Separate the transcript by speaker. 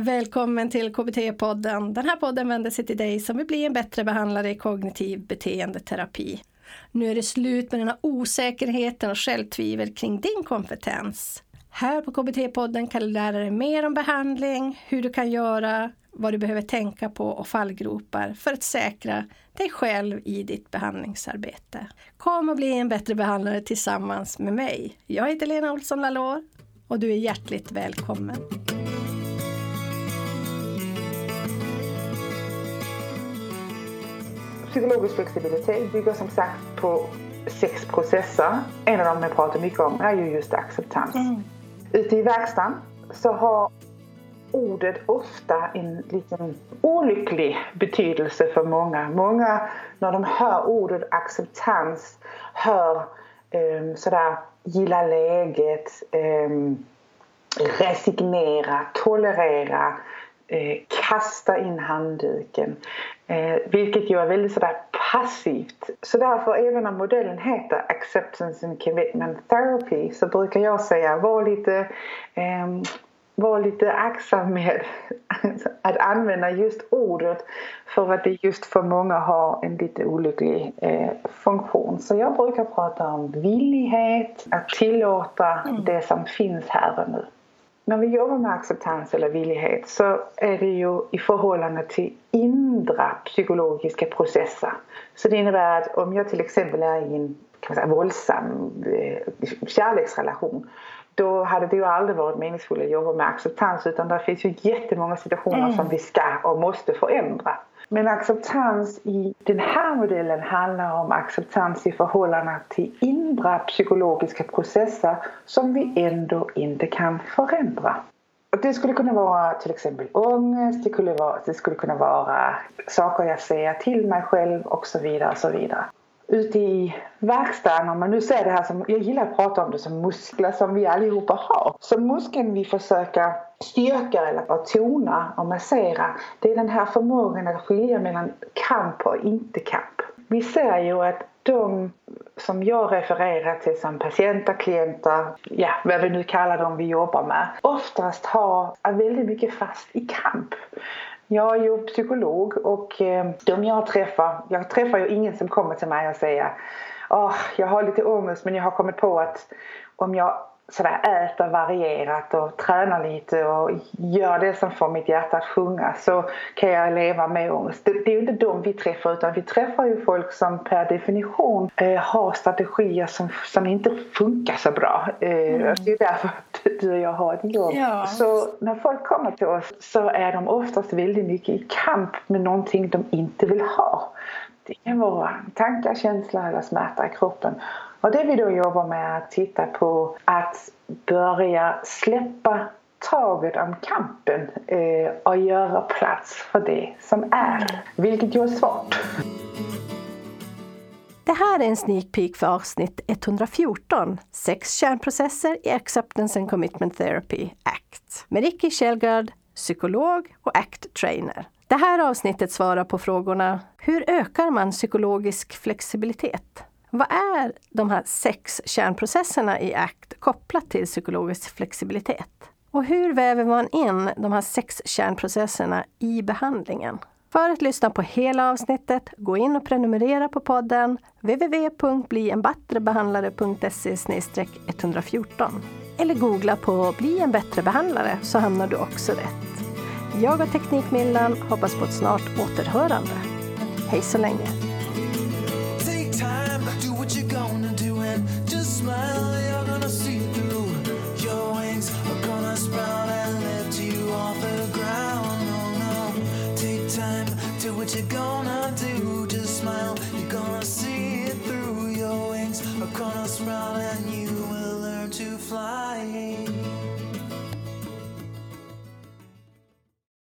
Speaker 1: Välkommen till KBT-podden. Den här podden vänder sig till dig som vill bli en bättre behandlare i kognitiv beteendeterapi. Nu är det slut med den här osäkerheten och självtvivel kring din kompetens. Här på KBT-podden kan du lära dig mer om behandling, hur du kan göra, vad du behöver tänka på och fallgropar för att säkra dig själv i ditt behandlingsarbete. Kom och bli en bättre behandlare tillsammans med mig. Jag heter Lena Olsson Lalor och du är hjärtligt välkommen.
Speaker 2: Psykologisk flexibilitet bygger som sagt på sex processer. En av dem jag pratar mycket om är ju just acceptans. Mm. Ute i verkstaden så har ordet ofta en liten olycklig betydelse för många. Många när de hör ordet acceptans hör um, sådär gilla läget, um, resignera, tolerera, eh, kasta in handduken. Eh, vilket ju är väldigt sådär passivt. Så därför även om modellen heter Acceptance and Commitment Therapy så brukar jag säga var lite eh, var lite aktsam med att använda just ordet för att det just för många har en lite olycklig eh, funktion. Så jag brukar prata om villighet, att tillåta mm. det som finns här och nu. När vi jobbar med acceptans eller villighet så är det ju i förhållande till inre psykologiska processer. Så det innebär att om jag till exempel är i en kan man säga, våldsam eh, kärleksrelation då hade det ju aldrig varit meningsfullt att jobba med acceptans utan det finns ju jättemånga situationer mm. som vi ska och måste förändra. Men acceptans i den här modellen handlar om acceptans i förhållande till inre psykologiska processer som vi ändå inte kan förändra. Det skulle kunna vara till exempel ångest, det skulle, vara, det skulle kunna vara saker jag säger till mig själv och så vidare. Och så vidare ute i verkstaden, om man nu ser det här som, jag gillar att prata om det som muskler som vi allihopa har. Så muskeln vi försöker styrka eller bara tona och massera, det är den här förmågan att skilja mellan kamp och inte kamp. Vi ser ju att de som jag refererar till som patienter, klienter, ja vad vi nu kallar dem vi jobbar med, oftast har, är väldigt mycket fast i kamp. Jag är ju psykolog och eh, de jag träffar, jag träffar ju ingen som kommer till mig och säger oh, jag har lite ångest men jag har kommit på att om jag sådär äter varierat och tränar lite och gör det som får mitt hjärta att sjunga så kan jag leva med ångest. Det, det är ju inte dem vi träffar utan vi träffar ju folk som per definition eh, har strategier som, som inte funkar så bra. Eh, mm. Det är därför du och jag har ett jobb. Ja. Så när folk kommer till oss så är de oftast väldigt mycket i kamp med någonting de inte vill ha. Det kan vara tankar, känslor eller smärta i kroppen. Och det vi då jobbar med är att titta på att börja släppa taget om kampen eh, och göra plats för det som är, vilket ju är svårt.
Speaker 1: Det här är en sneak peek för avsnitt 114, Sex kärnprocesser i Acceptance and Commitment Therapy, ACT, med Ricky Kjellgard, psykolog och ACT-trainer. Det här avsnittet svarar på frågorna Hur ökar man psykologisk flexibilitet? Vad är de här sex kärnprocesserna i ACT kopplat till psykologisk flexibilitet? Och hur väver man in de här sex kärnprocesserna i behandlingen? För att lyssna på hela avsnittet, gå in och prenumerera på podden www.blienbattrebehandlare.se 114 eller googla på Bli en bättre behandlare så hamnar du också rätt. Jag och Teknikmillan hoppas på ett snart återhörande. Hej så länge! What you gonna do? Just smile, you're gonna see